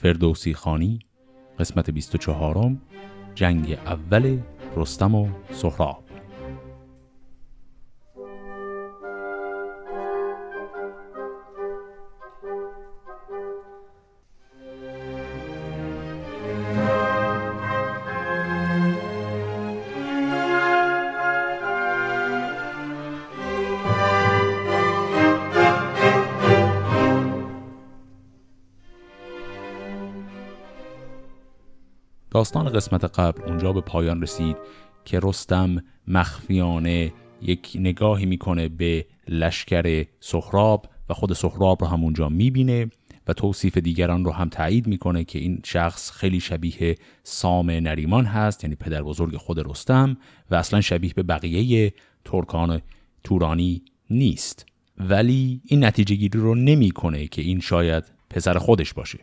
فردوسی خانی قسمت 24 جنگ اول رستم و سهراب. داستان قسمت قبل اونجا به پایان رسید که رستم مخفیانه یک نگاهی می‌کنه به لشکر سخراب و خود سخراب رو هم اونجا می‌بینه و توصیف دیگران رو هم تایید می‌کنه که این شخص خیلی شبیه سام نریمان هست یعنی پدر بزرگ خود رستم و اصلا شبیه به بقیه ترکان تورانی نیست. ولی این نتیجه گیری رو نمی‌کنه که این شاید پسر خودش باشه.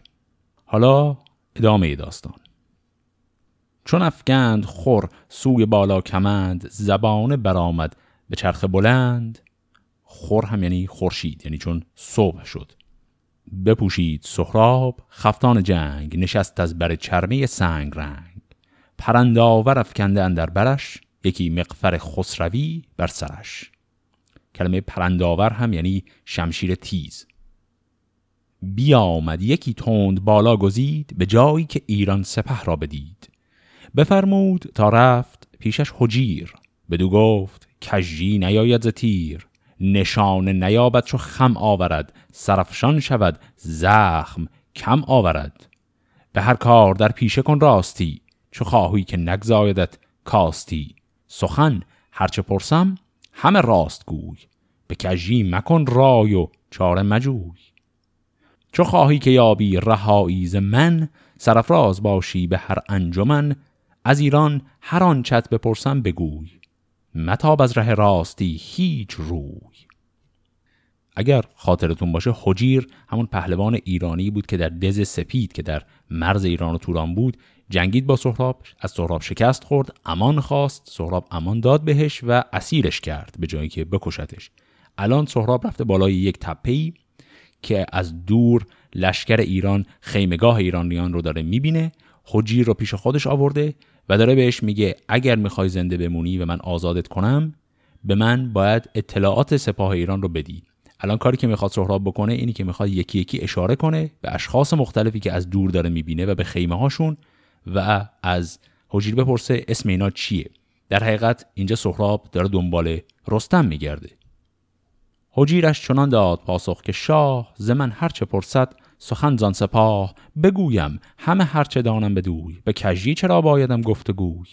حالا ادامه داستان. چون افگند خور سوی بالا کمند زبان برآمد به چرخ بلند. خور هم یعنی خورشید یعنی چون صبح شد. بپوشید سهراب خفتان جنگ نشست از بر چرمه سنگ رنگ. پرنداور افکنده اندر برش یکی مقفر خسروی بر سرش. کلمه پرنداور هم یعنی شمشیر تیز. بیامد یکی تند بالا گزید به جایی که ایران سپه را بدید. بفرمود تا رفت پیشش حجیر بدو گفت کجی نیاید ز تیر. نشان نیابد چو خم آورد. سرفشان شود زخم کم آورد. به هر کار در پیشه کن راستی. چو خواهی که نگزایدت کاستی. سخن هرچه پرسم همه راست گوی. به کجی مکن رای و چاره مجوی. چو خواهی که یابی رهایی ز من سرفراز باشی به هر انجمن. از ایران هر آن چت بپرسم بگوی. متاب از ره راستی هیچ روی. اگر خاطرتون باشه حجیر همون پهلوان ایرانی بود که در دز سپید که در مرز ایران و توران بود جنگید با سهراب از سهراب شکست خورد امان خواست سهراب امان داد بهش و اسیرش کرد به جایی که بکشتش. الان سهراب رفته بالای یک تپه‌ای که از دور لشکر ایران خیمگاه ایرانیان رو داره می‌بینه. حجیر رو پیش خودش آورده. و داره بهش میگه اگر می‌خوای زنده بمونی و من آزادت کنم به من باید اطلاعات سپاه ایران رو بدی. الان کاری که می‌خواد سهراب بکنه اینی که می‌خواد یکی یکی اشاره کنه به اشخاص مختلفی که از دور داره می‌بینه و به خیمه هاشون و از حجیر بپرسه اسم اینا چیه. در حقیقت اینجا سهراب داره دنبال رستم میگرده. حجیرش چنان داد پاسخ که شاه زمن هرچه پرسد سخن زان سپاه بگویم همه هرچه دانم بدوی. به کجی چرا بایدم گفتگوی؟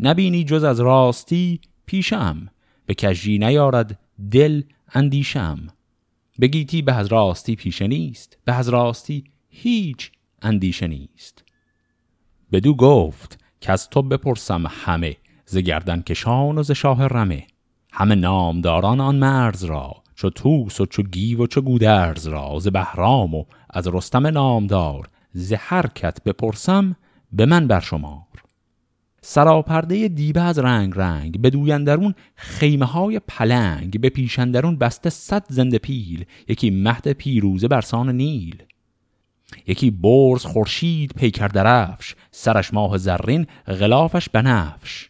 نبینی جز از راستی پیشم به کجی نیارد دل اندیشم. بگیتی به از راستی پیشه نیست به از راستی هیچ اندیشه نیست. بدو گفت که از تو بپرسم همه ز گردن کشان و ز شاه رمه. همه نامداران آن مرز را چو توس و چو گیو و چو گودرز را ز بهرام و از رستم نامدار ز حرکت بپرسم به من برشمار. سراپرده دیبه از رنگ رنگ به دویندرون خیمه های پلنگ به پیشندرون بسته صد زنده پیل یکی مهد پیروزه برسان نیل. یکی برز خورشید پیکر درفش سرش ماه زرین غلافش بنفش.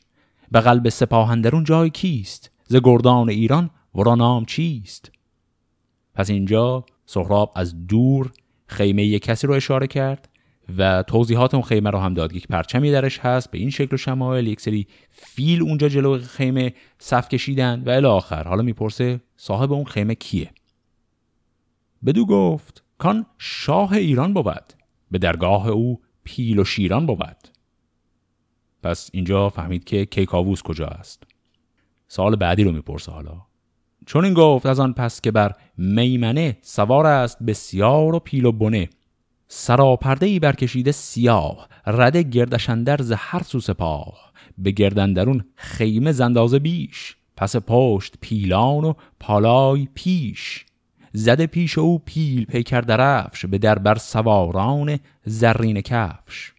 به قلب سپاهندرون جای کیست؟ ز گردان ایران ورا نام چیست؟ پس اینجا سهراب از دور خیمه کسی رو اشاره کرد و توضیحات اون خیمه رو هم داد. یک پرچمی درش هست به این شکل و شمایل یک سری فیل اونجا جلو خیمه صف کشیدن و الی آخر. حالا می‌پرسه صاحب اون خیمه کیه؟ بدو گفت کان شاه ایران بود. به درگاه او پیل و شیران بود. پس اینجا فهمید که کیکاووس کجا است. سال بعدی رو می‌پرسه حالا. چون این گفت از آن پس که بر میمنه سوار است بسیار و پیل و بنه. سراپرده ای برکشیده سیاه رده گردشندر ز هر سو سپاه. به گردندرون خیمه زندازه بیش پس پشت پیلان و پالای پیش. زده پیش او پیل پیکر درفش به دربر سواران زرین کفش.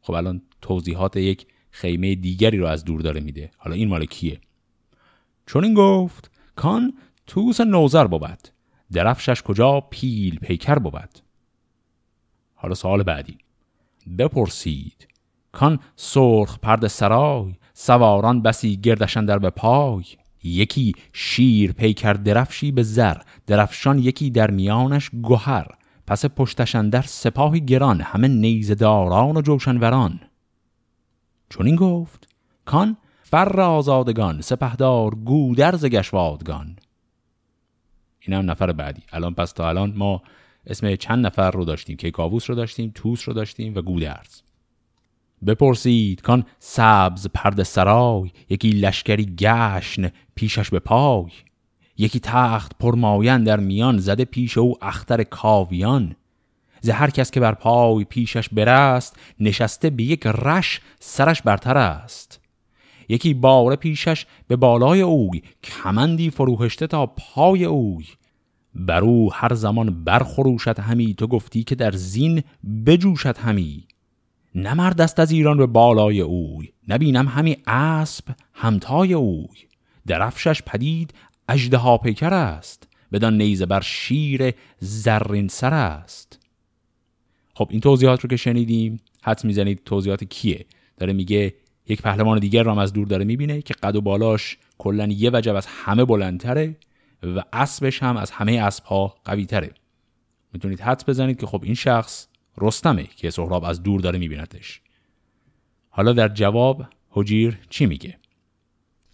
خب الان توضیحات یک خیمه دیگری رو از دور داره میده. حالا این مال کیه؟ چون این گفت کان توس نوزر بود. درفشش کجا پیل پیکر بود. حالا سوال بعدی. بپرسید کان سرخ پرد سرای سواران بسی گردشن در به پای. یکی شیر پیکر درفشی به زر درفشان یکی در میانش گوهر پس پشتشن در سپاهی گران همه نیزداران و جوشنوران. چون این گفت کان فر آزادگان سپهدار گودرز گشوادگان. این هم نفر بعدی. الان پس تا الان ما اسم چند نفر رو داشتیم؟ که کاووس رو داشتیم توس رو داشتیم و گودرز. بپرسید کان سبز پرد سرای یکی لشکری گشن پیشش به پای. یکی تخت پرمایان در میان زده پیش او اختر کاویان. ز هر کس که بر پای پیشش برست نشسته به یک رش سرش برتر است. یکی باره پیشش به بالای اوی کمندی فروهشته تا پای اوی. بر او هر زمان برخروشد همی تو گفتی که در زین بجوشد همی. نمرد است از ایران به بالای اوی نبینم همی اسب همتای اوی. درفشش پدید اجده پیکر است بدان نیزه بر شیر زرین سر است. خب این توضیحات رو که شنیدیم حد می‌زنید توضیحات کیه؟ داره میگه یک پهلوان دیگر رو هم از دور داره می‌بینه که قد و بالاش کلا یه وجب از همه بلندتره و اسبش هم از همه اسبها قوی تره می‌تونید حد بزنید که خب این شخص رستمه که سهراب از دور داره میبیندش. حالا در جواب حجیر چی میگه؟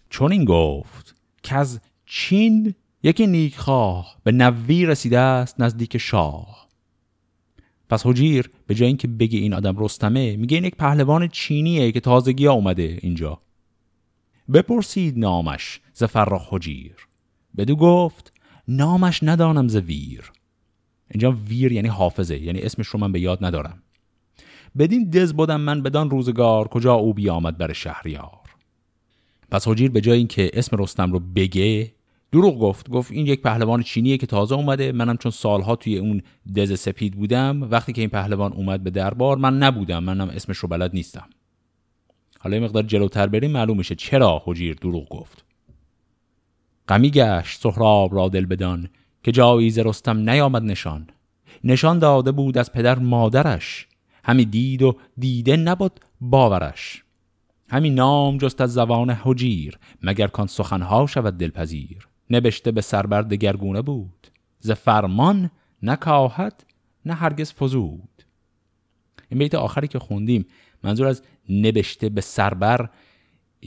چون این گفت که از چین یکی نیکخواه به نوی رسیده است نزدیک شاه. پس حجیر به جای اینکه بگه این آدم رستمه میگه این یک پهلوان چینیه که تازگی اومده اینجا. بپرسید نامش ز فرخ حجیر بدو گفت نامش ندانم ز ویر اینجا ویر یعنی حافظه یعنی اسمش رو من به یاد ندارم. بدین دز بودم من بدان روزگار کجا او بیامد بر شهریار. پس حجیر به جای اینکه اسم رستم رو بگه دروغ گفت. گفت این یک پهلوان چینیه که تازه اومده. منم چون سالها توی اون دز سپید بودم وقتی که این پهلوان اومد به دربار من نبودم. منم اسمش رو بلد نیستم. حالا مقدار جلوتر بریم معلوم میشه چرا حجیر دروغ گفت. غمی گشت سهراب را دل بدان که جاییز رستم نیامد نشان. نشان داده بود از پدر مادرش. همی دید و دیده نبود باورش. همین نام جست از زبان حجیر مگر کان سخنها شود دلپذیر. نبشته به سربر دگرگونه بود. ز فرمان نکاهد نه هرگز فزود. این بیت آخری که خوندیم منظور از نبشته به سربر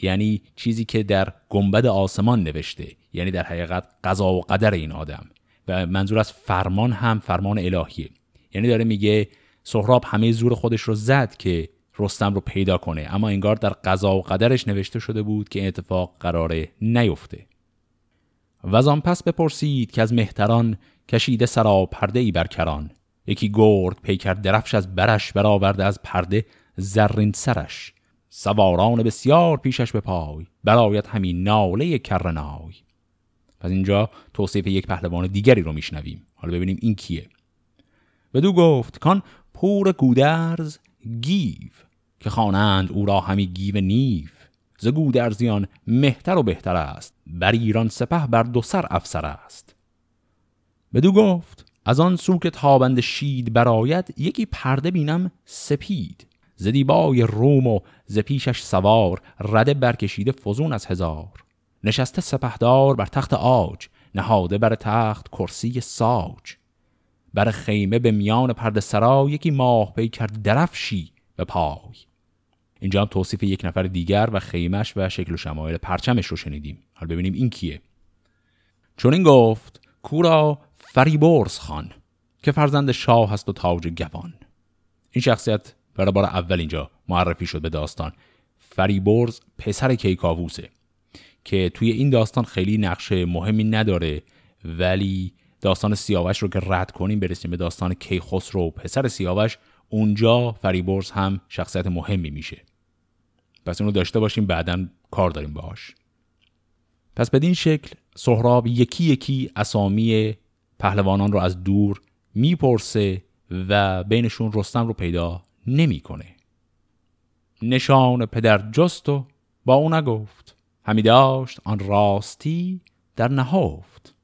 یعنی چیزی که در گنبد آسمان نوشته یعنی در حقیقت قضا و قدر این آدم. و منظور از فرمان هم فرمان الهیه. یعنی داره میگه سهراب همه زور خودش رو زد که رستم رو پیدا کنه اما انگار در قضا و قدرش نوشته شده بود که این اتفاق قراره نیفته. و از آن پس بپرسید که از مهتران کشیده سرا پرده ای برکران یکی گرد پیکر درفش از برش برآورده از پرده زرین سرش. سواران بسیار پیشش به پای برایت همین ناله کرنای. پس اینجا توصیف یک پهلوان دیگری رو میشنویم. حالا ببینیم این کیه. بدو گفت کان پور گودرز گیو که خوانند او را همی گیو نیف ز گودرزیان مهتر و بهتر است. بر ایران سپه بر دو سر افسر است. بدو گفت از آن سو که تابند شید براید یکی پرده بینم سپید. ز دیبای روم و ز پیشش سوار رده برکشیده فزون از هزار. نشسته سپهدار بر تخت آج نهاده بر تخت کرسی ساج. بر خیمه به میان پرده سرا یکی ماه پیکر درفشی به پای. اینجا هم توصیف یک نفر دیگر و خیمش و شکل و شمایل پرچمش رو شنیدیم. حالا ببینیم این کیه. چون این گفت کورا فریبرز خان که فرزند شاه هست و تاج گوان. این شخصیت برای بار اول اینجا معرفی شد به داستان. فریبرز پسر کیکاووسه که توی این داستان خیلی نقش مهمی نداره ولی داستان سیاوش رو که رد کنیم برسیم به داستان کیخسرو پسر سیاوش اونجا فریبرز هم شخصیت مهمی میشه. پس اونو داشته باشیم بعدا کار داریم باهاش. پس بدین شکل سهراب یکی یکی اسامی پهلوانان رو از دور می‌پرسه و بینشون رستم رو پیدا نمی‌کنه. نشان پدر جست و با او نگفت. همی داشت آن راستی در نهفت.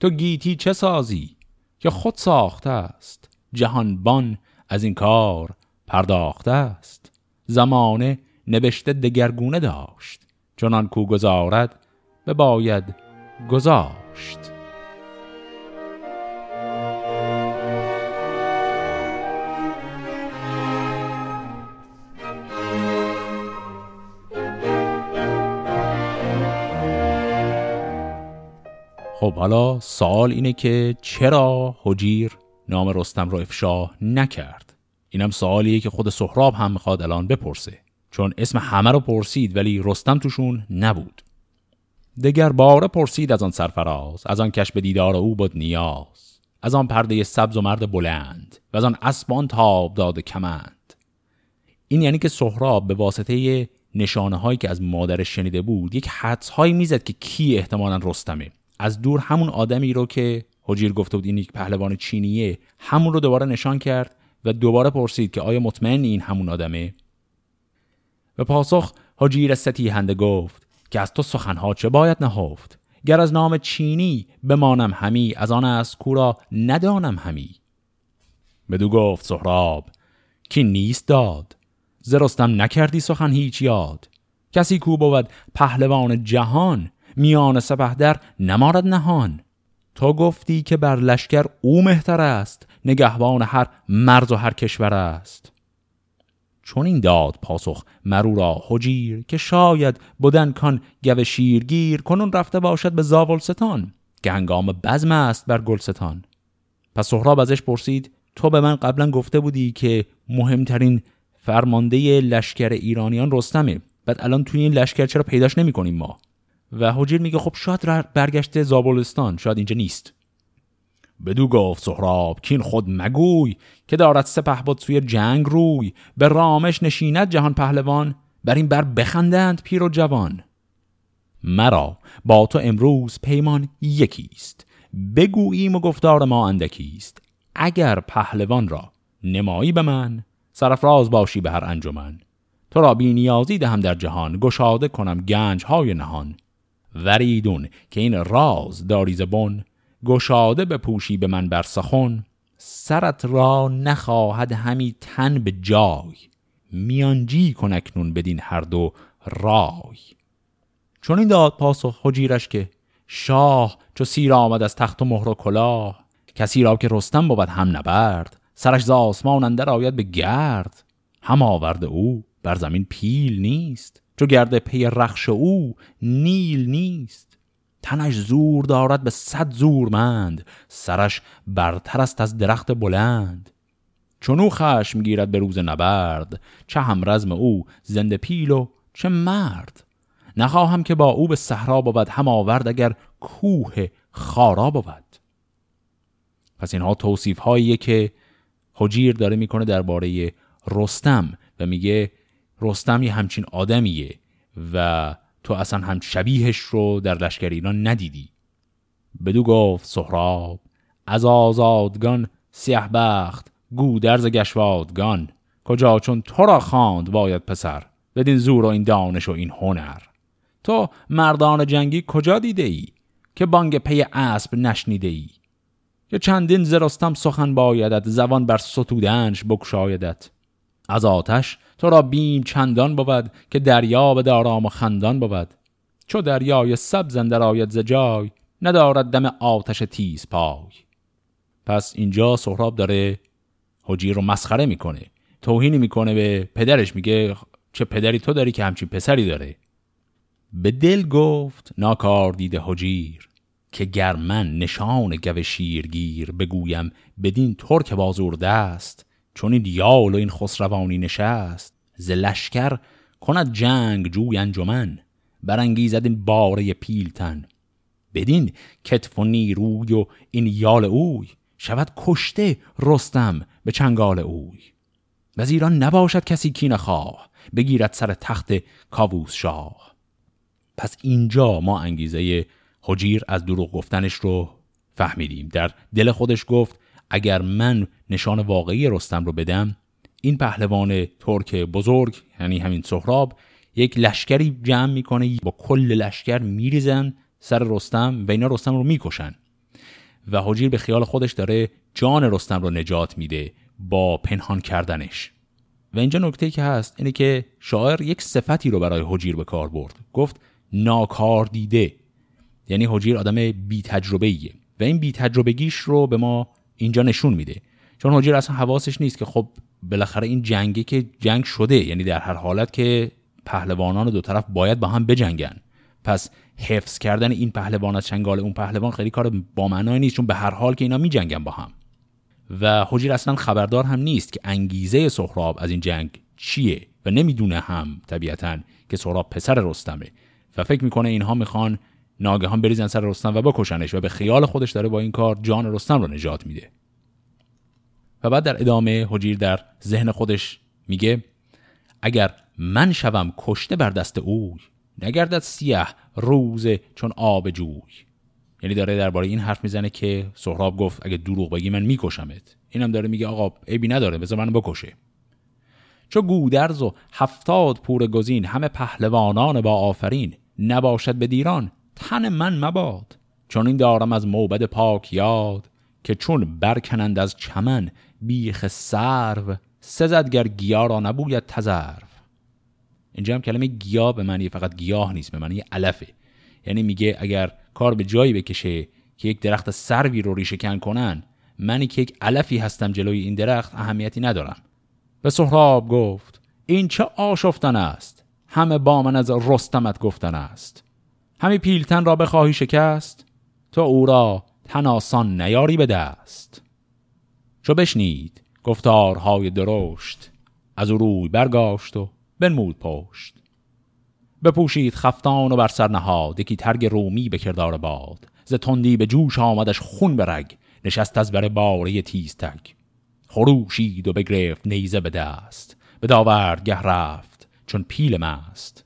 تو گیتی چه سازی که خود ساخته است؟ جهانبان از این کار پرداخته است. زمانه نبشته دگرگونه داشت چنان کو گذارد به باید گذاشت. خب حالا سوال اینه که چرا حجیر نام رستم رو افشا نکرد؟ اینم سوالیه که خود سهراب هم می‌خواد الان بپرسه. چون اسم همه رو پرسید ولی رستم توشون نبود. دگر باره پرسید از آن سرفراز از آن کش به دیدار او بود نیاز از آن پرده سبز و مرد بلند و از آن اسبان تاب داد کمند. این یعنی که سهراب به واسطه نشانه هایی که از مادرش شنیده بود یک حدس هایی می‌زد که کی احتمالا رستمه. از دور همون آدمی رو که حجیر گفته بود این یک پهلوان چینیه همون رو دوباره نشان کرد و دوباره پرسید که آیا مطمئن این همون آدمه؟ به پاسخ حجیر ستیهنده گفت که از تو سخنها چه باید نهفت؟ گر از نام چینی بمانم همی از آن از کورا ندانم همی. بدو گفت سهراب که نیست داد زرستم نکردی سخن هیچ یاد. کسی کو بود پهلوان جهان میان در نمارد نهان. تو گفتی که بر لشکر او مهتر است نگهبان هر مرز و هر کشور است. چون این داد پاسخ مرو را حجیر که شاید بودن کان گو شیرگیر کنون رفته باشد به زاولستان که هنگام بزم است بر گلستان. پس سهراب ازش پرسید تو به من قبلا گفته بودی که مهمترین فرمانده لشکر ایرانیان رستمه بعد الان توی این لشکر چرا پیداش نمی ما؟ و حجیر میگه خب شاید برگشته زابلستان شاید اینجا نیست. بدو گفت سهراب کین خود مگوی که دارد سپه بود سوی جنگ روی به رامش نشیند جهان پهلوان بر این بر بخندند پیر و جوان. مرا با تو امروز پیمان یکیست بگوییم و گفتار ما اندکیست. اگر پهلوان را نمایی به من سرفراز باشی به هر انجمن. تو را بی نیازی دهم در جهان گشاده کنم گنج های نهان. وریدون که این راز داری زبون گشاده بپوشی به من بر سخن سرت را نخواهد همی تن به جای. میانجی کن اکنون بدین هر دو رای. چون این داد پاسخ حجیرش که شاه چو سیر آمد از تخت و مهر و کلاه کسی را که رستم بود هم نبرد سرش ز آسمان اندر آید به گرد. هم آورده او بر زمین پیل نیست چو گرده پی رخش او نیل نیست. تنش زور دارد به صد زورمند. سرش برتر است از درخت بلند. چون او خشم گیرد به روز نبرد. چه هم رزم او زنده پیل و چه مرد. نخواهم که با او به صحرا بود هم آورد اگر کوه خارا بود. پس اینها توصیف هاییه که حجیر داره می‌کنه درباره رستم و میگه رستم یه همچین آدمیه و تو اصلا هم شبیهش رو در لشکر ایران ندیدی. بدو گفت سهراب از آزادگان سیه بخت گودرز گشوادگان. کجا چون تو را خواند باید پسر بدین زور و این دانش و این هنر. تو مردان جنگی کجا دیده ای؟ که بانگ پی اسب نشنیده ای؟ که چندین زرستم سخن بایدت زبان بر ستودنش بکشایدت. از آتش تو را بیم چندان بود که دریا به دارام و خندان بود. چو دریای سبز اندر آید ز جای ندارد دم آتش تیز پای. پس اینجا سهراب داره حجیر رو مسخره می‌کنه توهینی می‌کنه به پدرش میگه چه پدری تو داری که همچین پسری داره. به دل گفت ناکار دیده حجیر که گر من نشان گو شیرگیر بگویم بدین ترک بازور دست چون این دیال و این خسروانی نشست ز لشکر کند جنگ جوی انجمن برانگیزد این باره پیلتن. بدین کتف و نیروی و این یال اوی شود کشته رستم به چنگال اوی. وزیران نباشد کسی کی نخواه بگیرد سر تخت کاووس شاه. پس اینجا ما انگیزه حجیر از دروغ گفتنش رو فهمیدیم. در دل خودش گفت اگر من نشان واقعی رستم رو بدم این پهلوان ترک بزرگ یعنی همین سهراب یک لشکری جمع می‌کنه با کل لشکر میریزن سر رستم و اینا رستم رو می‌کشن. و حجیر به خیال خودش داره جان رستم رو نجات میده با پنهان کردنش. و اینجا نکته که هست اینه که شاعر یک صفتی رو برای حجیر به کار برد. گفت ناکار دیده. یعنی حجیر آدم بی تجربه ایه و این بی تجربگیش رو به ما اینجا نشون میده. چون حجیر اصلا حواسش نیست که خب بالاخره این جنگه که جنگ شده یعنی در هر حالت که پهلوانان دو طرف باید با هم بجنگن. پس حفظ کردن این پهلوان از چنگال اون پهلوان خیلی کار با معنای نیست چون به هر حال که اینا میجنگن با هم. و حجیر اصلا خبردار هم نیست که انگیزه سهراب از این جنگ چیه و نمی‌دونه هم طبیعتا که سهراب پسر رستمه. و فکر می‌کنه اینها می‌خوان ناگهان بریزن سر رستم و بکشنش و به خیال خودش داره با این کار جان رستم رو نجات میده. و بعد در ادامه حجیر در ذهن خودش میگه اگر من شوم کشته بر دست اوی نگردد سیه روزه چون آب جوی. یعنی داره درباره این حرف می‌زنه که سهراب گفت اگه دروغ بگی من میکشمت. اینم داره میگه آقا عیبی نداره بذار منو بکشه. چو گودرز و هفتاد پور گزین همه پهلوانان با آفرین نباشد به دیران. تن من مباد چون این دارم از موبد پاک یاد که چون برکنند از چمن بیخ سرو سزدگر گیا را نبوید تزرف اینجا هم کلمه گیا به معنی فقط گیاه نیست به معنی علفه. یعنی میگه اگر کار به جایی بکشه که یک درخت سروی رو ریشه کن کنن منی که یک علفی هستم جلوی این درخت اهمیتی ندارم. به سهراب گفت این چه آشفتن است؟ همه با من از رستمت گفتن است. همی پیلتن را بخواهی شکست؟ تو او را تن آسان نیاری به دست. چو بشنید گفتارهای درشت از او روی برگاشت و بنمود پشت. بپوشید خفتان و بر سر نهاد یکی ترگ رومی به کردار باد. ز تندی به جوش آمدش خون به رگ نشست از بر باره تیز تگ. خروشید و بگرفت نیزه به دست به داورد گه رفت چون پیل مست.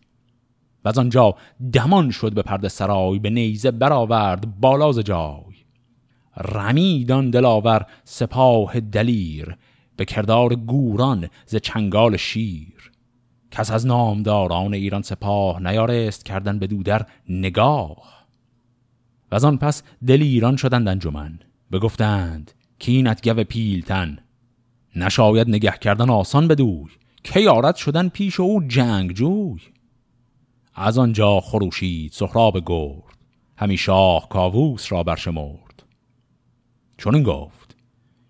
و از آنجا دمان شد به پرده سرای به نیزه برآورد بالاز جای. رمیدان دلاور سپاه دلیر به کردار گوران ز چنگال شیر. کس از نامداران ایران سپاه نیارست کردن به دودر نگاه. و از آن پس دل ایران شدند انجمن. بگفتند کینت گو پیلتن. نشاید نگه کردن آسان بدوی. که یارد شدن پیش او جنگ جوی از آنجا خروشید سهراب گرد همی شاه کاووس را برشمرد. چون گفت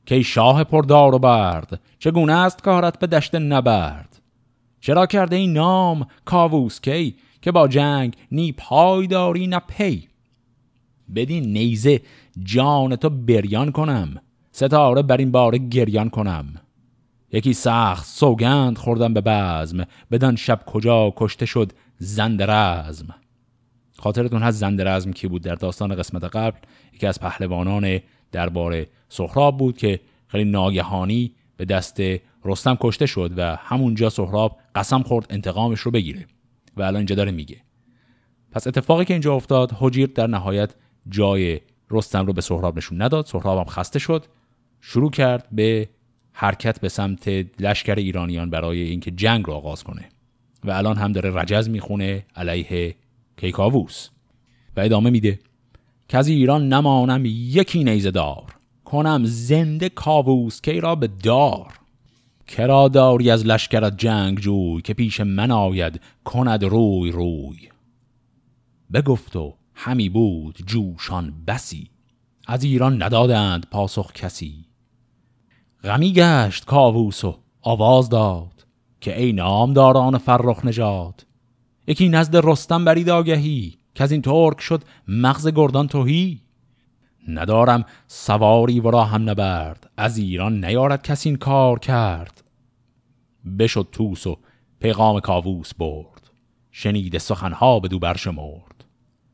که شاه پردار و برد چگونه است کارت به دشت نبرد؟ چرا کرده این نام کاووس کی که با جنگ نی پایداری نه پی؟ بدین نیزه جان تو بریان کنم ستاره بر این باره گریان کنم. یکی سخت سوگند خوردم به بزم بدان شب کجا کشته شد زند رزم خاطرتون هست زند رزم کی بود در داستان قسمت قبل؟ یکی از پهلوانان درباره سهراب بود که خیلی ناگهانی به دست رستم کشته شد و همونجا سهراب قسم خورد انتقامش رو بگیره و الان اینجا داره میگه. پس اتفاقی که اینجا افتاد حجیر در نهایت جای رستم رو به سهراب نشون نداد. سهراب هم خسته شد. شروع کرد به حرکت به سمت لشکر ایرانیان برای اینکه جنگ رو آغاز کنه. و الان هم داره رجز می‌خونه علیه کیکاووس. و ادامه میده. که از ایران نمانم یکی نیزه دار کنم زنده کاووس کی را به دار. کرا داری از لشکرت جنگ جوی که پیش من آید کند روی روی. بگفت و همی بود جوشان بسی. از ایران ندادند پاسخ کسی. غمی گشت کاووس و آواز داد. که ای نامداران فرخ نجات یکی نزد رستم برید آگهی که از این ترک شد مغز گردان توهی ندارم سواری و هم نبرد از ایران نیارد کسی این کار کرد. بشد توس و پیغام کاووس برد شنید سخنها به دو برشمرد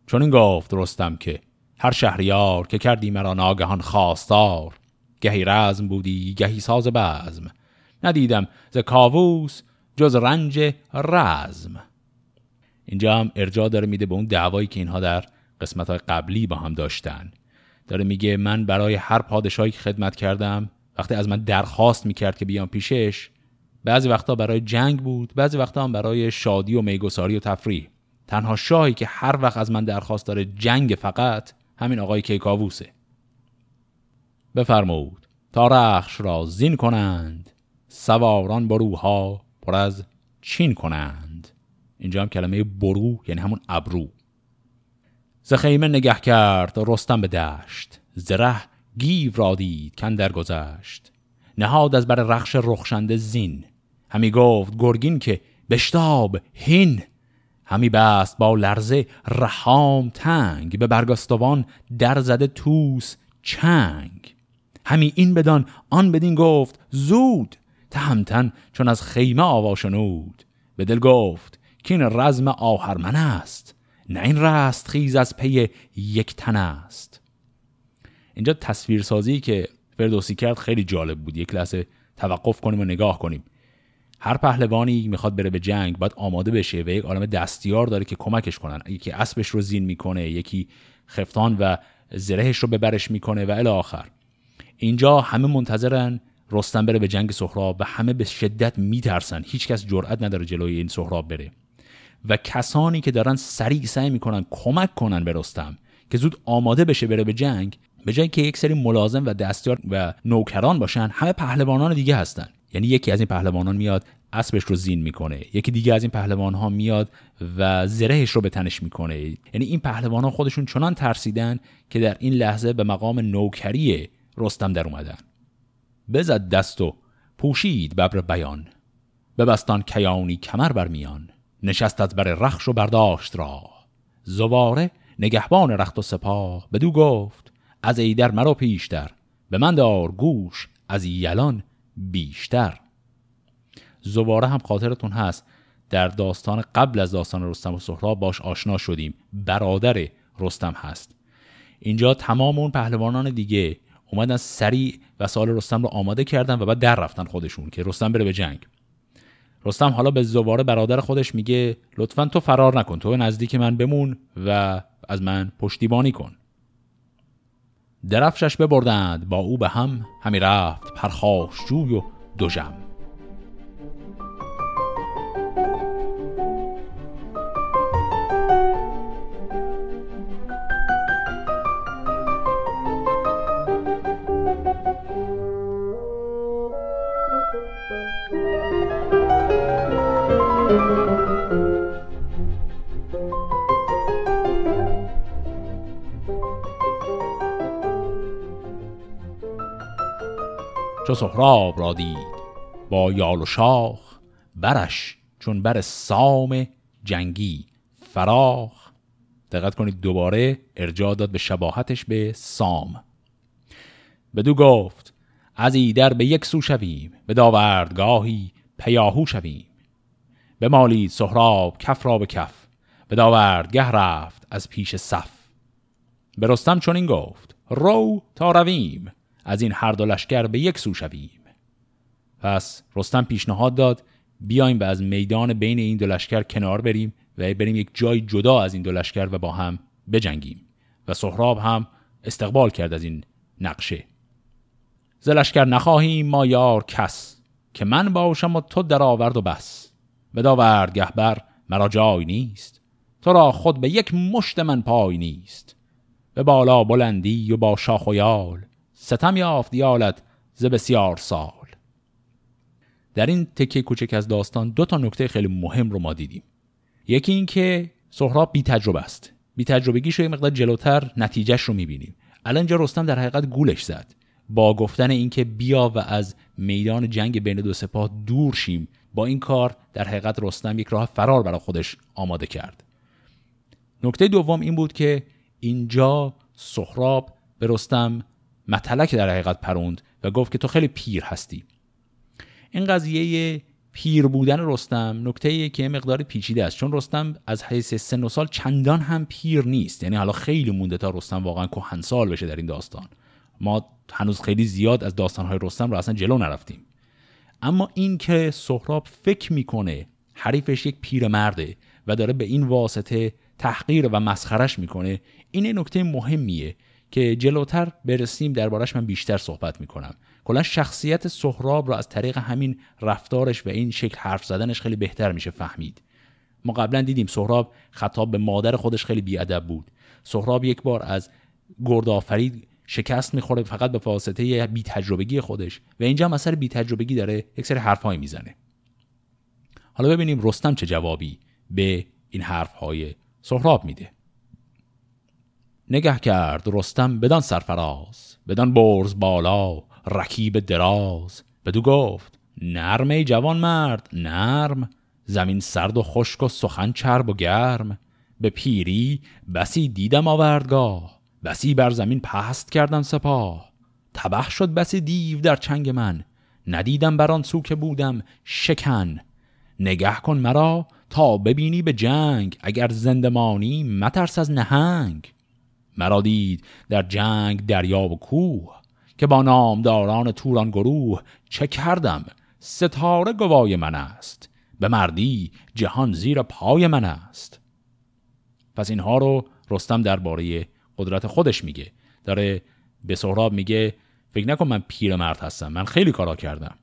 چون این گفت رستم که هر شهریار که کردی مرا ناگهان خواستار گهی رزم بودی گهی ساز بزم. ندیدم. ز کاووس جز رنج رزم. اینجا هم ارجاع داره میده به اون دعوایی که اینها در قسمت های قبلی با هم داشتن. داره میگه من برای هر پادشاهی که خدمت کردم وقتی از من درخواست می‌کرد که بیام پیشش بعضی وقتا برای جنگ بود بعضی وقتا هم برای شادی و میگساری و تفریح. تنها شاهی که هر وقت از من درخواست داره جنگ فقط همین آقای کیکاووسه. بفرمود. تا رخش را زین کنند. سواران بروها پر از چین کنند. اینجا هم کلمه برو یعنی همون ابرو. ز خیمه نگه کرد رستم به دشت. زره گیو را دید کن گذشت. نهاد از بر رخش رخشنده زین. همی گفت گرگین که بشتاب هین. همی بست با لرزه رهام تنگ. به برگستوان در زده توس چنگ. همی این بدان آن بدین گفت زود. تهمتن چون از خیمه آوا شنود به دل گفت که این رزم آهرمن است نه این رست خیز از پی یک تن است. اینجا تصویرسازی که فردوسی کرد خیلی جالب بود. یک لحظه توقف کنیم و نگاه کنیم. هر پهلوانی می‌خواد بره به جنگ باید آماده بشه و یک عالم دستیار داره که کمکش کنن. یکی اسبش رو زین می‌کنه یکی خفتان و زرهش رو به برش می‌کنه و الی آخر. اینجا همه منتظرن رستم بره به جنگ سهراب و همه به شدت میترسن. هیچکس جرئت نداره جلوی این سهراب بره. و کسانی که دارن سریع سعی می‌کنن کمک کنن به رستم که زود آماده بشه بره به جنگ به جای که یک سری ملازم و دستیار و نوکران باشن همه پهلوانان دیگه هستن. یعنی یکی از این پهلوانان میاد اسبش رو زین می‌کنه. یکی دیگه از این پهلوان ها میاد و زرهش رو به تنش می‌کنه. یعنی این پهلوان ها خودشون چنان ترسیدن که در این لحظه به مقام نوکری رستم در اومدن. بزد دست و پوشید ببر بیان. ببستان کیانی کمر بر میان. نشست از بر رخش و برداشت را. زواره نگهبان رخت و سپاه بدو گفت از ایدر مرا پیشتر. به من دار گوش از یلان بیشتر. زواره هم خاطرتون هست در داستان قبل از داستان رستم و سهراب باش آشنا شدیم. برادر رستم هست. اینجا تمام اون پهلوانان دیگه اومدن سریع وسایل رستم رو آماده کردن و بعد در رفتن خودشون که رستم بره به جنگ. رستم حالا به زواره برادر خودش میگه لطفا تو فرار نکن تو نزدیک من بمون و از من پشتیبانی کن. درفشش ببردند با او به هم همی رفت پرخاشجوی و دوژم چو سهراب را دید. با یال و شاخ برش چون بر سام جنگی فراخ. دقت کنید دوباره ارجاع داد به شباهتش به سام. بدو گفت از ایدر به یک سو شویم به داوردگاهی پیاهو شویم. بمالید سهراب کف را به کف به داوردگه رفت از پیش صف. به رستم چنین گفت رو تا رویم. از این هر دو لشکر به یک سو شویم. پس رستم پیشنهاد داد بیایم و از میدان بین این دو لشکر کنار بریم و بریم یک جای جدا از این دو لشکر و با هم بجنگیم و سهراب هم استقبال کرد از این نقشه. ز لشکر نخواهیم ما یار کس که من باشم و تو در آورد و بس. بداورد گهبر مرا جای نیست تو را خود به یک مشت من پای نیست. به بالا بلندی و با شاخ و یال ستم یافت یالت ز بسیار سال. در این تکه کوچک از داستان دو تا نکته خیلی مهم رو ما دیدیم. یکی این که سهراب بی تجربه است. بی تجربگیش رو یه مقدار جلوتر نتیجهش رو می‌بینیم. الان رستم در حقیقت گولش زد. با گفتن اینکه بیا و از میدان جنگ بین دو سپاه دور شیم با این کار در حقیقت رستم یک راه فرار برای خودش آماده کرد. نکته دوم این بود که اینجا سهراب به رستم مطلق در حقیقت پروند و گفت که تو خیلی پیر هستی. این قضیه پیر بودن رستم نکته که مقدار پیچیده است. چون رستم از حیث سن و سال چندان هم پیر نیست. یعنی حالا خیلی مونده تا رستم واقعا کهنسال بشه در این داستان. ما هنوز خیلی زیاد از داستانهای رستم رو اصلا جلو نرفتیم. اما این که سهراب فکر می‌کنه حریفش یک پیر مرده و داره به این واسطه تحقیر و مسخرش می‌کنه این نکته مهمیه. که جلوتر برسیم دربارش من بیشتر صحبت می‌کنم. کلا شخصیت سهراب رو از طریق همین رفتارش و این شکل حرف زدنش خیلی بهتر میشه فهمید. ما قبلا دیدیم سهراب خطاب به مادر خودش خیلی بیادب بود. سهراب یک بار از گردآفرید شکست می‌خوره فقط به واسطه بی تجربگی خودش و اینجا هم اثر بی تجربگی داره یک سری حرفهایی می‌زنه. حالا ببینیم رستم چه جوابی به این حرفهای سهراب میده. نگه کرد رستم بدان سرفراز بدان برز بالا رکیب دراز. بدو گفت نرم ای جوان مرد نرم. زمین سرد و خشک و سخن چرب و گرم. به پیری بسی دیدم آوردگاه بسی بر زمین پست کردن سپاه. تبه شد بسی دیو در چنگ من ندیدم بر آن سو بودم شکن. نگه کن مرا تا ببینی به جنگ اگر زندمانی مترس از نهنگ. مرا دید در جنگ دریا و کوه که با نامداران توران گروه چه کردم؟ ستاره گوای من است. به مردی جهان زیر پای من است. پس اینها رو رستم درباره قدرت خودش میگه. داره به سهراب میگه فکر نکن من مرد هستم من خیلی کارا کردم.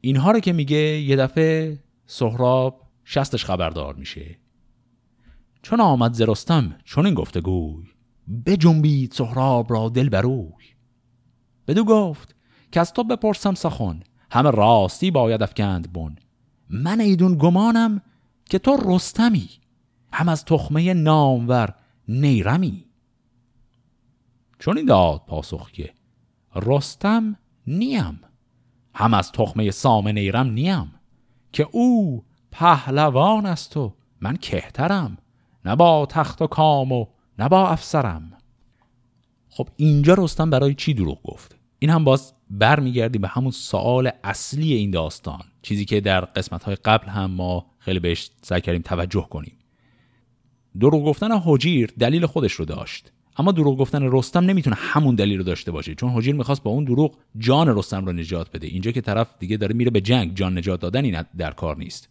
اینها رو که میگه یه دفعه سهراب شستش خبردار میشه. چون آمد زرستم چون این گفته گوی. بجنبید سهراب را دل بروی بدو گفت که از تو بپرسم سخن همه راستی باید افکند بون من ایدون گمانم که تو رستمی هم از تخمه نامور نیرمی. چون این داد پاسخ که رستم نیم هم از تخمه سام نیرم نیم که او پهلوان است و من کهترم نه با تخت و کام و نه با افسرم. خب اینجا رستم برای چی دروغ گفت؟ این هم باز برمیگردیم به همون سوال اصلی این داستان چیزی که در قسمت های قبل هم ما خیلی بهش سعی کردیم توجه کنیم. دروغ گفتن حجیر دلیل خودش رو داشت. اما دروغ گفتن رستم نمی‌تونه همون دلیل رو داشته باشه چون حجیر می‌خواست با اون دروغ جان رستم رو نجات بده. اینجا که طرف دیگه داره میره به جنگ جان نجات دادنی در کار نیست.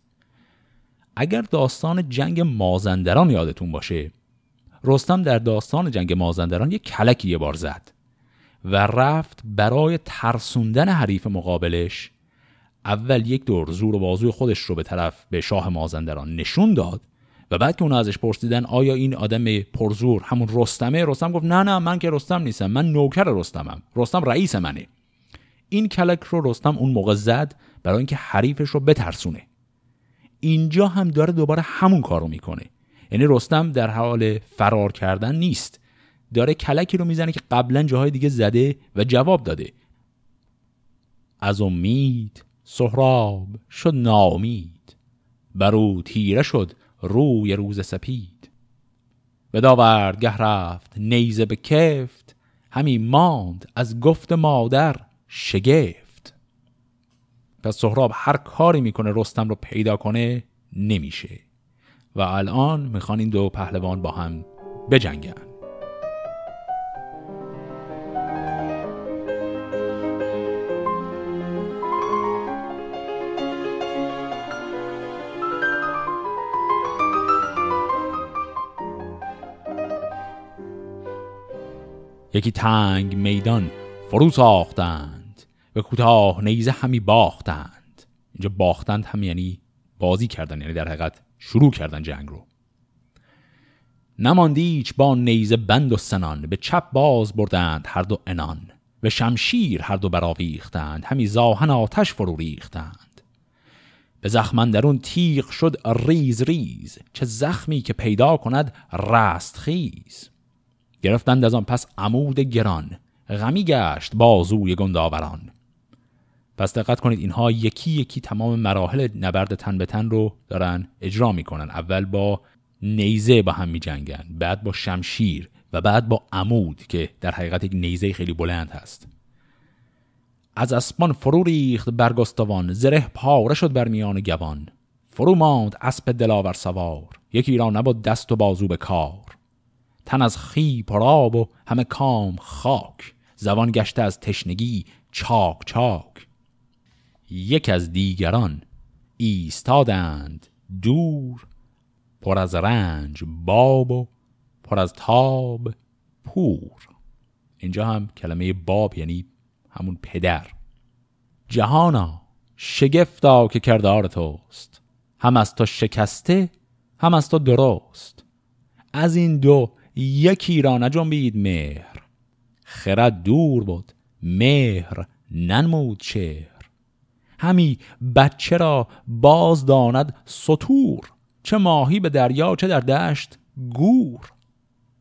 اگر داستان جنگ مازندران یادتون باشه رستم در داستان جنگ مازندران یک کلکی یه بار زد و رفت برای ترسوندن حریف مقابلش. اول یک دور زور و بازوی خودش رو به طرف به شاه مازندران نشون داد و بعد که اون ازش پرسیدن آیا این آدم پرزور همون رستمه؟ رستم گفت نه نه من که رستم نیستم من نوکر رستمم رستم رئیس منه. این کلک رو رستم اون موقع زد برای اینکه حریفش رو بترسونه. اینجا هم داره دوباره همون کارو می‌کنه. یعنی رستم در حال فرار کردن نیست. داره کلکی رو می‌زنه که قبلا جاهای دیگه زده و جواب داده. از امید سهراب شد ناامید. برو تیره شد روی روز سپید. به داوردگه رفت نیزه به کفت. همی ماند از گفت مادر شگفت. پس سهراب هر کاری می‌کنه رستم رو پیدا کنه نمیشه. و الان می‌خوان این دو پهلوان با هم بجنگن. یکی تنگ میدان فرو ساختند و کوتاه نیزه همی باختند. اینجا باختند هم یعنی بازی کردن یعنی در حقیقت شروع کردن جنگ رو. نماندیچ با نیزه بند و سنان به چپ باز بردند هر دو انان به شمشیر هر دو براویختند همی زاهن آتش فرو ریختند. به زخمن درون تیغ شد ریز ریز چه زخمی که پیدا کند رست خیز. گرفتند از آن پس عمود گران غمی گشت بازوی گنداوران. پس دقت کنید اینها یکی یکی تمام مراحل نبرد تن به تن رو دارن اجرا می‌کنن. اول با نیزه با هم میجنگن بعد با شمشیر و بعد با عمود که در حقیقت یک نیزه خیلی بلند هست. از اسبان فرو ریخت برگستوان زره پاره شد بر میان گوان. فرو ماند اسب دلاور سوار یکی را نبود دست و بازو به کار. تن از خی پراب و همه کام خاک زبان گشته از تشنگی چاک چاک. یک از دیگران ایستادند دور پر از رنج باب و پر از تاب پور. اینجا هم کلمه باب یعنی همون پدر. جهانا شگفتا که کردار توست. هم از تو شکسته هم از تو درست. از این دو یکی را نجنبید مهر. خرد دور بود مهر ننمود چهر. همی بچه را باز داند سطور چه ماهی به دریا چه در دشت گور.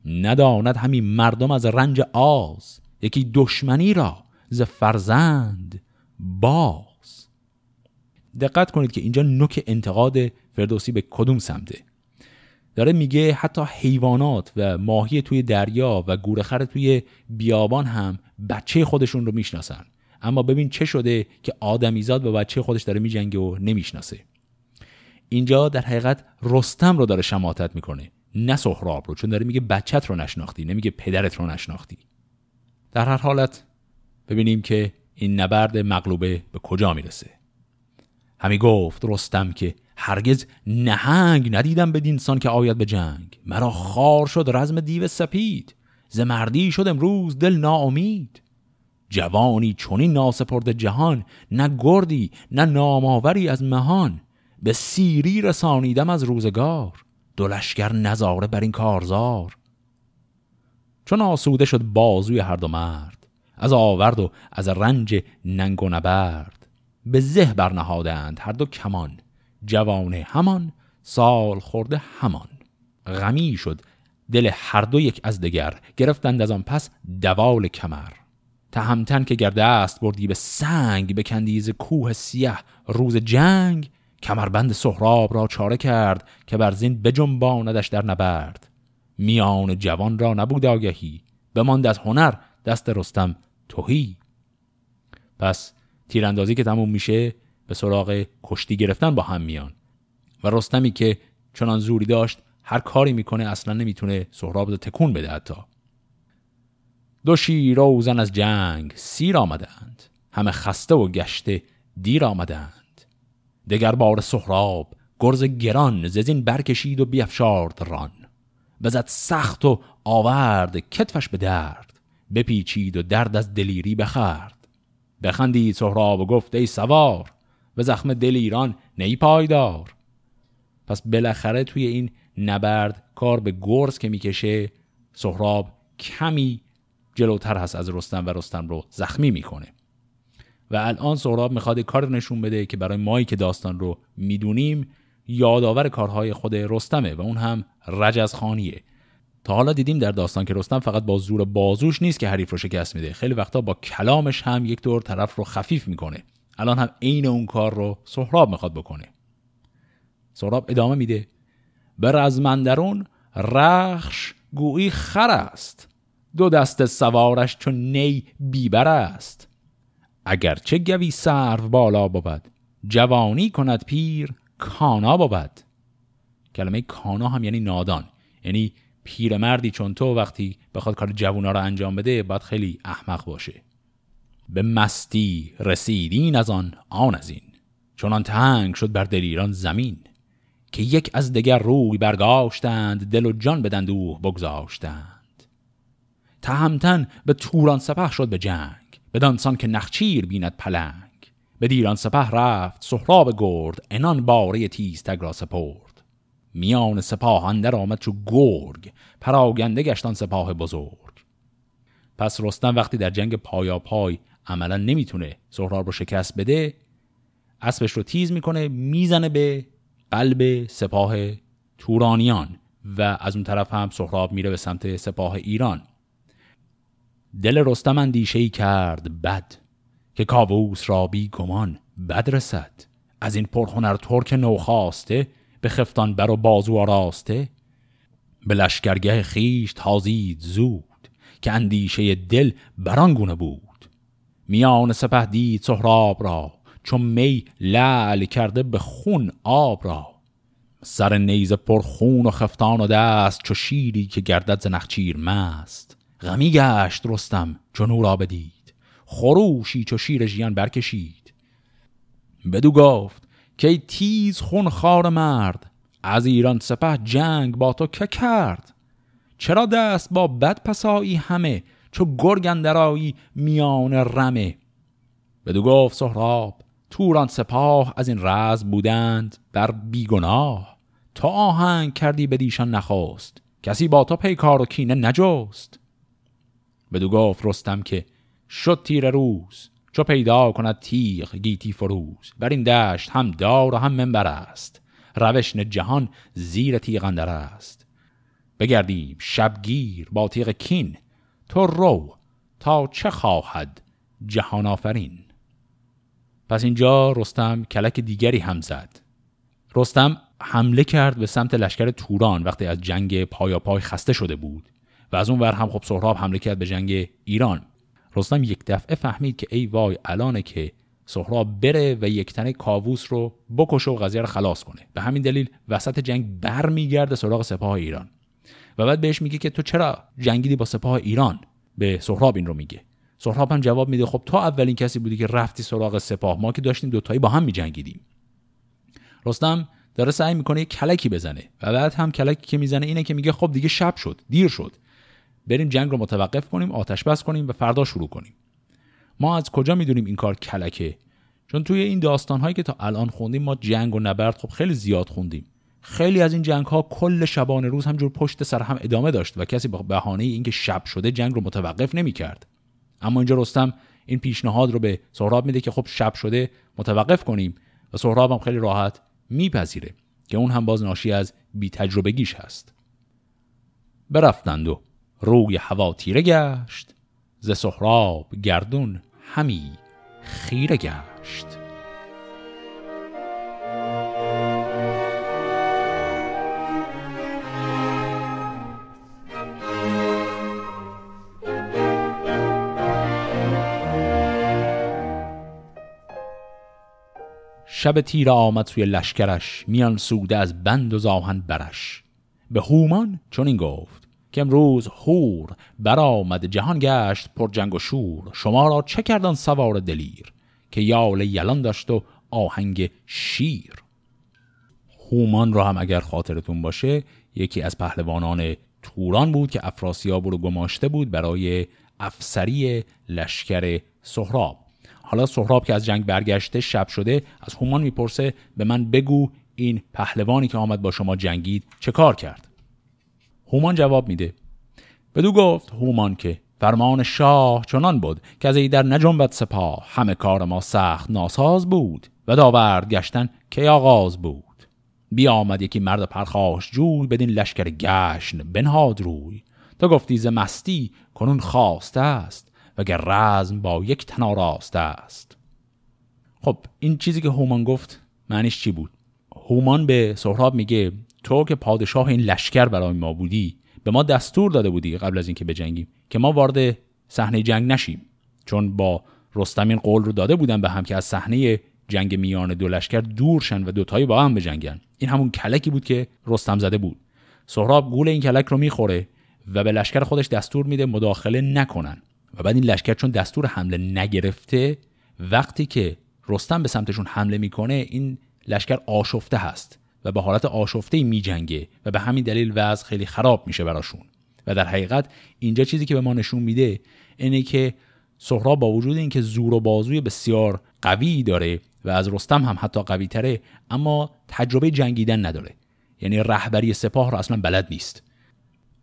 نداند همی مردم از رنج آز یکی دشمنی را ز فرزند باز. دقت کنید که اینجا نوک انتقاد فردوسی به کدوم سمته. داره میگه حتی حیوانات و ماهی توی دریا و گورخر توی بیابان هم بچه خودشون رو می‌شناسن. اما ببین چه شده که آدمیزاد با بچه خودش داره میجنگه و نمی‌شناسه. اینجا در حقیقت رستم رو داره شماتت می‌کنه نه سهراب رو چون داره میگه بچت رو نشناختی نمیگه پدرت رو نشناختی. در هر حالت ببینیم که این نبرد مغلوبه به کجا می‌رسه. همی گفت رستم که هرگز نهنگ ندیدم به دینسان که آید به جنگ. مرا خار شد رزم دیو سپید ز مردی شد امروز دل ناامید. جوانی چونین ناسپرد جهان نه گردی نه ناماوری از مهان. به سیری رسانیدم از روزگار دو لشکر نظاره بر این کارزار. چون آسوده شد بازوی هر دو مرد از آورد و از رنج ننگ و نبرد. به زه برنهادند هر دو کمان جوانه همان سال خورده همان. غمی شد دل هر دو یک از دگر گرفتند از آن پس دوال کمر. تهمتن که گرده است بردی به سنگ به کندیز کوه سیه روز جنگ کمربند سهراب را چاره کرد که بر زین بجنباندش در نبرد. میان جوان را نبود آگهی بماند از هنر دست رستم توهی پس تیراندازی که تموم میشه به سراغ کشتی گرفتن با هم میان. و رستمی که چنان زوری داشت هر کاری می‌کنه اصلا نمی‌تونه سهراب تکون بده حتی. دو شیر و زن از جنگ سیر آمدند. همه خسته و گشته دیر آمدند. دگر بار سهراب گرز گران ززین برکشید و بیفشارد ران. بزد سخت و آورد کتفش به درد. بپیچید و درد از دلیری بخرد بخندید سهراب و گفت ای سوار به زخم دل ایران نی پایدار. پس بالاخره توی این نبرد کار به گرز که می‌کشه سهراب کمی جلوتر هست از رستم و رستم رو زخمی می‌کنه. و الان سهراب می‌خواد کار نشون بده که برای مایی که داستان رو می‌دونیم یادآور کارهای خود رستمه و اون هم رجز خانیه. تا حالا دیدیم در داستان که رستم فقط با زور بازوش نیست که حریف رو شکست میده. خیلی وقتا با کلامش هم یک دور طرف رو خفیف می‌کنه. الان هم عین اون کار رو سهراب می‌خواد بکنه. سهراب ادامه میده. به رزمندرون رخش گویی خر است. دو دست سوارش چون نی بیبر است. اگرچه گوی سرو بالا بود جوانی کند پیر کانا بود. کلمه کانا هم یعنی نادان یعنی پیرمردی چون تو وقتی بخواد کار جوونا رو انجام بده باید خیلی احمق باشه. به مستی رسیدین از آن آن از این چونان تنگ شد بر دلیران زمین که یک از دگر روی برگاشتند دل و جان به بگذاشتند. تهمتن به توران سپه شد به جنگ بدانسان که نخچیر بیند پلنگ. به دیران سپه رفت سهراب گرد انان باره تیز تگ را سپرد. میان سپاه اندر آمد چو گرگ پراگنده گشتان سپاه بزرگ. پس رستم وقتی در جنگ پایا پای عملا نمی‌تونه سهراب رو شکست بده اسبش رو تیز می‌کنه می‌زنه به قلب سپاه تورانیان و از اون طرف هم سهراب میره به سمت سپاه ایران. دل رستم اندیشه کرد بد که کاووس را بی گمان بد رسد. از این پرهنر ترک نوخواسته به خفتان بر و بازو آراسته. به لشکرگه خیش تازید زود که اندیشه دل بران گونه بود. میان سپه دید سهراب را چون می لعل کرده به خون آب را. سر نیزه پر خون و خفتان و دست چو شیری که گردد ز نخچیر مست. غمی گشت رستم چون او را بدید. خروشی چو شیر ژیان برکشید. بدو گفت که تیز خون خار مرد از ایران سپه جنگ با تو که کرد؟ چرا دست با بد پسایی همه چو گرگ اندرایی میان رمه؟ بدو گفت سهراب توران سپاه از این رز بودند بر بیگناه. تا آهنگ کردی به دیشان نخواست کسی با تو پیکار و کینه نجست. بدو گفت رستم که شد تیر روز چو پیدا کند تیغ گیتی فروز. بر این دشت هم دار و هم منبر است روشن جهان زیر تیغ اندر است. بگردیم شبگیر با تیغ کین تو رو تا چه خواهد جهان آفرین. پس اینجا رستم کلک دیگری هم زد. رستم حمله کرد به سمت لشکر توران وقتی از جنگ پایا پای خسته شده بود. و از اون ور هم خب سهراب حمله کرد به جنگ ایران. رستم یک دفعه فهمید که ای وای الانه که سهراب بره و یک تنه کاووس رو بکشه و قضیه رو خلاص کنه. به همین دلیل وسط جنگ برمیگرده سراغ سپاه ایران. و بعد بهش میگه که تو چرا جنگیدی با سپاه ایران؟ به سهراب این رو میگه. سهراب هم جواب میده خب تو اولین کسی بودی که رفتی سراغ سپاه ما که داشتیم دوتایی با هم میجنگیدیم. رستم داره سعی می‌کنه یه کلکی بزنه و بعد هم کلکی که می‌زنه اینه که میگه خب دیگه شب شد دیر شد. بریم جنگ رو متوقف کنیم آتش بس کنیم و فردا شروع کنیم. ما از کجا می‌دونیم این کار کلکه؟ چون توی این داستان هایی که تا الان خوندیم ما جنگ و نبرد خب خیلی زیاد خوندیم. خیلی از این جنگ ها کل شبانه روز همجور پشت سر هم ادامه داشت و کسی با بهانه اینکه شب شده جنگ رو متوقف نمی‌کرد. اما اینجا رستم این پیشنهاد رو به سهراب میده که خب شب شده متوقف کنیم و سهراب هم خیلی راحت میپذیره که اون هم باز ناشی از بی تجربگیش هست. برفتند و روی هوا تیره گشت ز سهراب گردون همی خیره گشت. شب تیر آمد سوی لشکرش میان سوده از بند و زاهن برش. به هومان چون این گفت که امروز هور برآمد جهان گشت پر جنگ و شور. شما را چه کردن سوار دلیر؟ که یال یلان داشت و آهنگ شیر. هومان را هم اگر خاطرتون باشه یکی از پهلوانان توران بود که افراسیاب رو گماشته بود برای افسری لشکر سهراب. حالا سهراب که از جنگ برگشته شب شده از هومان می‌پرسه به من بگو این پهلوانی که آمد با شما جنگید چه کار کرد؟ هومان جواب میده. بدو گفت هومان که فرمان شاه چنان بود که از ای در نجنبت سپاه همه کار ما سخت ناساز بود و داورد گشتن که آغاز بود. بیا آمد یکی مرد پرخاش جوی بدین لشکر گشن بنهاد روی. تو گفتی ز مستی کنون خواسته است وگر رزم با یک تنا راست است. خب این چیزی که هومان گفت معنیش چی بود؟ هومان به سهراب میگه تو که پادشاه این لشکر برای ما بودی به ما دستور داده بودی قبل از اینکه بجنگیم که ما وارد صحنه جنگ نشیم. چون با رستم این قول رو داده بودن به هم که از صحنه جنگ میان دو لشکر دور شن و دوتایی با هم بجنگن. این همون کلکی بود که رستم زده بود. سهراب گول این کلک رو می‌خوره و به لشکر خودش دستور میده مداخله نکنن. و بعد این لشکر چون دستور حمله نگرفته وقتی که رستم به سمتشون حمله می‌کنه این لشکر آشفته هست. و به حالت آشفته می جنگه و به همین دلیل وضع خیلی خراب میشه براشون. و در حقیقت اینجا چیزی که به ما نشون میده اینه که سهراب با وجود اینکه زور و بازوی بسیار قوی داره و از رستم هم حتی قوی تره اما تجربه جنگیدن نداره. یعنی رهبری سپاه را اصلا بلد نیست.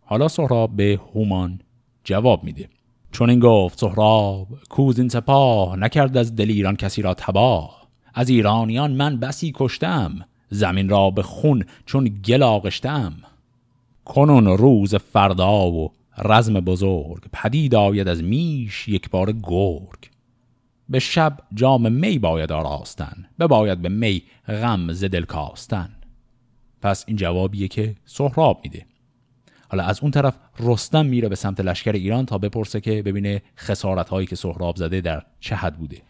حالا سهراب به هومان جواب میده. چون این گفت سهراب کوز این سپاه نکرد از دل ایران کسی را تباه. از ایرانیان من بسی کشتم. زمین را به خون چون گل آغشتم. کنون روز فردا و رزم بزرگ پدید آید از میش یک بار گرگ. به شب جام می باید آراستن بباید به می غم ز دل کاستن. پس این جوابیه که سهراب میده. حالا از اون طرف رستم میره به سمت لشکر ایران تا بپرسه که ببینه خسارت هایی که سهراب زده در چه حد بوده.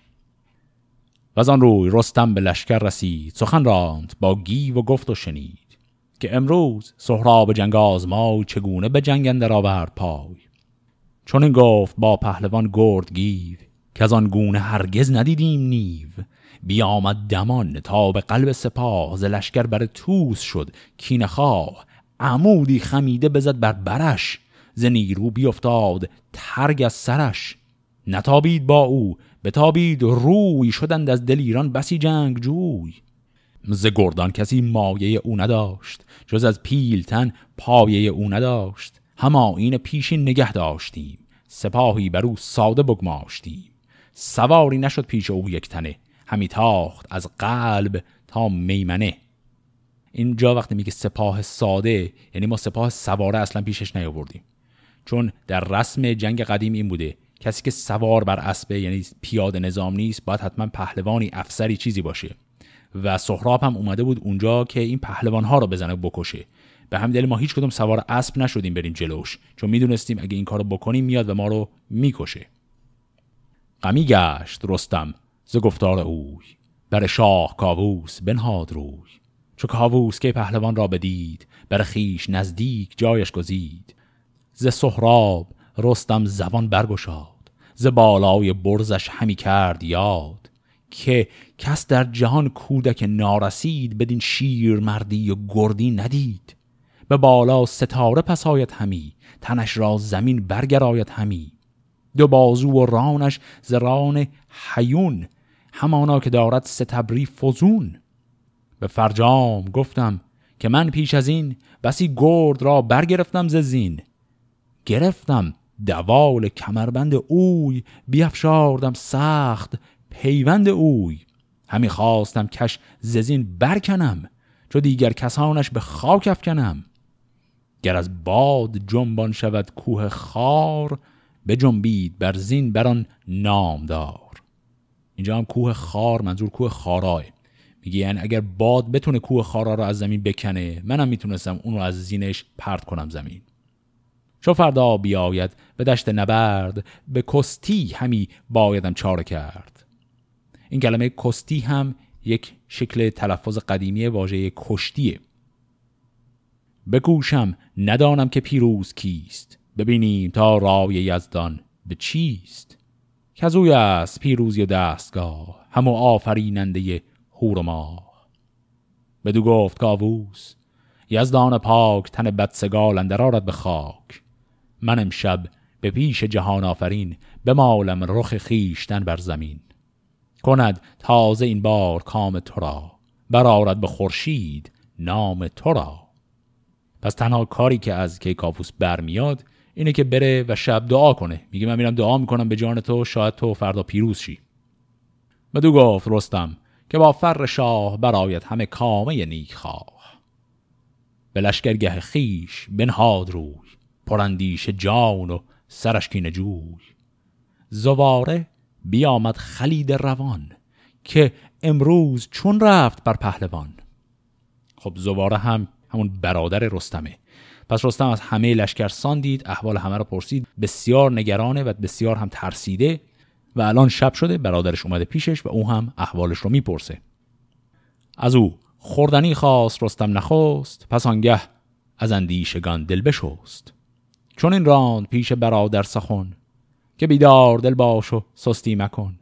و آن روی رستم به لشکر رسید. سخن راند با گیو و گفت و شنید که امروز سهراب جنگ آزمای چگونه به جنگ اندر آورد پای. چون این گفت با پهلوان گرد گیو که از آن گونه هرگز ندیدیم نیو. بیامد دمان تا به قلب سپاه ز لشکر بر توس شد. کین خواه عمودی خمیده بزد بر برش. ز نیرو بیافتاد ترگ از سرش. نتابید با او بتابید روی شدند از دل ایران بسی جنگ جوی ز گردان کسی مایه او نداشت جز از پیلتن پایه او نداشت. هما این پیشین نگه داشتیم سپاهی بر او ساده بگماشتیم. سواری نشد پیش او یک تنه همی تاخت از قلب تا میمنه. اینجا وقتی میگه سپاه ساده یعنی ما سپاه سواره اصلا پیشش نیاوردیم. چون در رسم جنگ قدیم این بوده کسی که سوار بر اسبه یعنی پیاده نظام نیست باید حتما پهلوانی افسری چیزی باشه. و سهراب هم اومده بود اونجا که این پهلوان ها رو بزنه بکشه. به همین دلیل ما هیچ کدوم سوار اسب نشدیم بریم جلوش. چون می‌دونستیم اگه این کارو بکنیم میاد و ما رو می‌کشه. غمی گشت رستم ز گفتار اوی. بر شاه کاووس بنهاد روی. چو کاووس که پهلوان را بدید بر خیش نزدیک جایش گزید. ز سهراب رستم زبان برگشاد ز بالای برزش همی کرد یاد که کس در جهان کودک نارسید بدین شیر مردی و گردی ندید. به بالا ستاره پس آید همی تنش را زمین برگراید همی. دو بازو و رانش زران حیون همانا که دارد ستبری فزون. به فرجام گفتم که من پیش از این بسی گرد را برگرفتم ز زین. گرفتم دوال کمربند اوی بیافشاردم سخت پیوند اوی. همی خواستم کش ززین برکنم چو دیگر کسانش به خاک افکنم. گر از باد جنبان شود کوه خار به جنبید بر زین بران نامدار. اینجا هم کوه خار منظور کوه خارای. میگه یعنی اگر باد بتونه کوه خارا رو از زمین بکنه منم می‌تونستم اون رو از زینش پرت کنم زمین. چو فردا بیاید به دشت نبرد به کستی همی بایدم چاره کرد. این کلمه کستی هم یک شکل تلفظ قدیمی واژه کشتیه. بکوشم ندانم که پیروز کیست. ببینیم تا رای یزدان به چیست. کزوی است پیروزی دستگاه همو آفریننده هور و ماه. بدو گفت کاووس یزدان پاک تن بدسگال اندر آرد به خاک. من امشب به پیش جهان آفرین مالم رخ خیشتن بر زمین. کند تازه این بار کام تو را برارد به خورشید نام تو را. پس تنها کاری که از کیکاووس برمیاد اینه که بره و شب دعا کنه. میگه من میرم دعا می‌کنم به جان تو شاید تو فردا پیروز شی. بدو گفت رستم که با فر شاه برایت همه کامه نیک خواه به لشکرگه خیش بنهاد روی. پرندیش جان و سرش کین جوی. زواره بیامد خلید روان که امروز چون رفت بر پهلوان. خب زواره هم همون برادر رستمه. پس رستم از همه لشکر دید احوال همه رو پرسید. بسیار نگرانه و بسیار هم ترسیده و الان شب شده برادرش اومده پیشش و او هم احوالش رو می‌پرسه. از او خوردنی خواست رستم نخواست پس آنگه از اندیشگان دل بشست چون این راند پیش برادر سخن که بیدار دل باش و سستی مکن.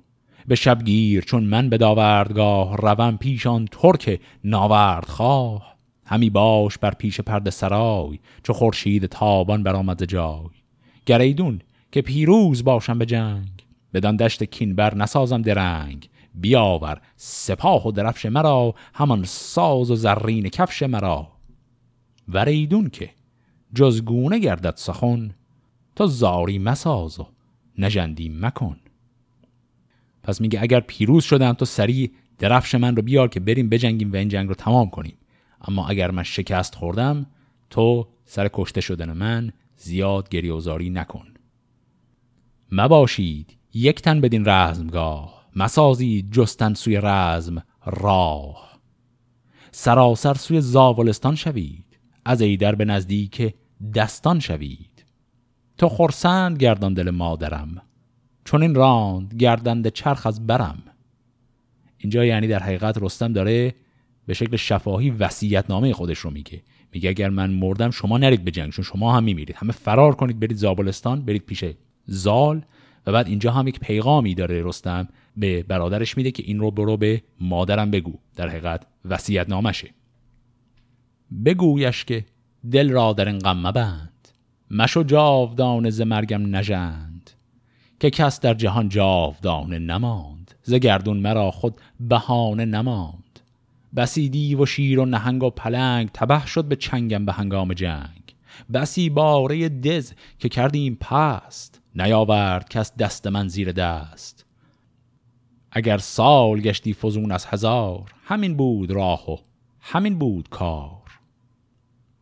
به شبگیر چون من به داوردگاه روم پیشان ترک ناورد خواه. همی باش بر پیش پرد سرای چو خورشید تابان برآمد جای. گریدون که پیروز باشم به جنگ بدان دشت کینبر نسازم درنگ. بیاور سپاه و درفش مرا همان ساز و زرین کفش مرا. وریدون که جزگونه گردد سخن تا زاری مساز و نجندی مکن. پس میگه اگر پیروز شدم تو سریع درفش من رو بیار که بریم بجنگیم و این جنگ رو تمام کنیم. اما اگر من شکست خوردم تو سر کشته شدن من زیاد گریوزاری نکن. مباشید یک تن بدین رزمگاه مسازید جستن سوی رزم راه. سراسر سوی زاولستان شوید از ایدر به نزدیک دستان شوید. تو خرسند گردان دل مادرم چون این راند گردند چرخ از برم. اینجا یعنی در حقیقت رستم داره به شکل شفاهی وصیت نامه خودش رو میگه. میگه اگر من مردم شما نرید به جنگ چون شما هم میمیرید. همه فرار کنید برید زابلستان برید پیش زال و بعد اینجا هم یک پیغامی داره رستم به برادرش میده که این رو برو به مادرم بگو. در حقیقت وصیت نامشه بگویش که دل را در این غم مبند. مشو جاودان ز مرگم نژند. که کس در جهان جاودانه نماند. ز گردون مرا خود بهانه نماند. بسی و شیر و نهنگ و پلنگ تبه شد به چنگم به هنگام جنگ. بسی باره دز که کردیم پست. نیاورد کس دست من زیر دست. اگر سال گشتی فزون از هزار همین بود راه و همین بود کار.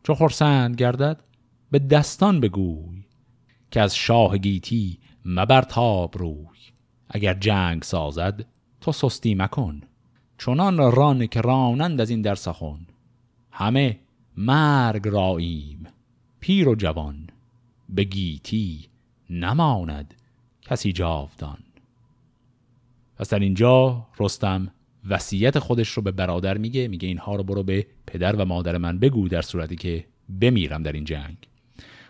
چو خرسند گردد به دستان بگوی که از شاه گیتی مبر تاب روی. اگر جنگ سازد تو سستی مکن چنان ران که رانند از این در سخن. همه مرگ راییم پیر و جوان به گیتی نماند کسی جاودان. پس در اینجا رستم وصیت خودش رو به برادر میگه میگه اینها رو برو به پدر و مادر من بگو در صورتی که بمیرم در این جنگ.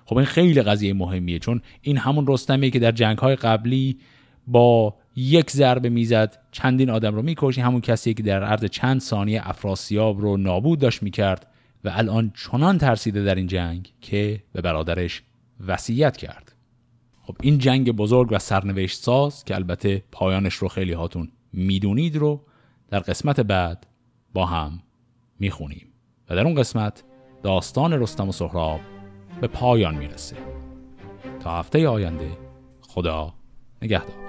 خب این خیلی قضیه مهمیه چون این همون رستمیه که در جنگ های قبلی با یک ضربه می‌زد چندین آدم رو می‌کشی همون کسی که در عرض چند ثانیه افراسیاب رو نابود داشت می‌کرد و الان چنان ترسیده در این جنگ که به برادرش وصیت کرد. خب این جنگ بزرگ و سرنوشت ساز که البته پایانش رو خیلی هاتون می‌دونید رو در قسمت بعد با هم می‌خونیم. و در اون قسمت داستان رستم و سهراب به پایان می‌رسه. تا هفته آینده خدا نگهدار.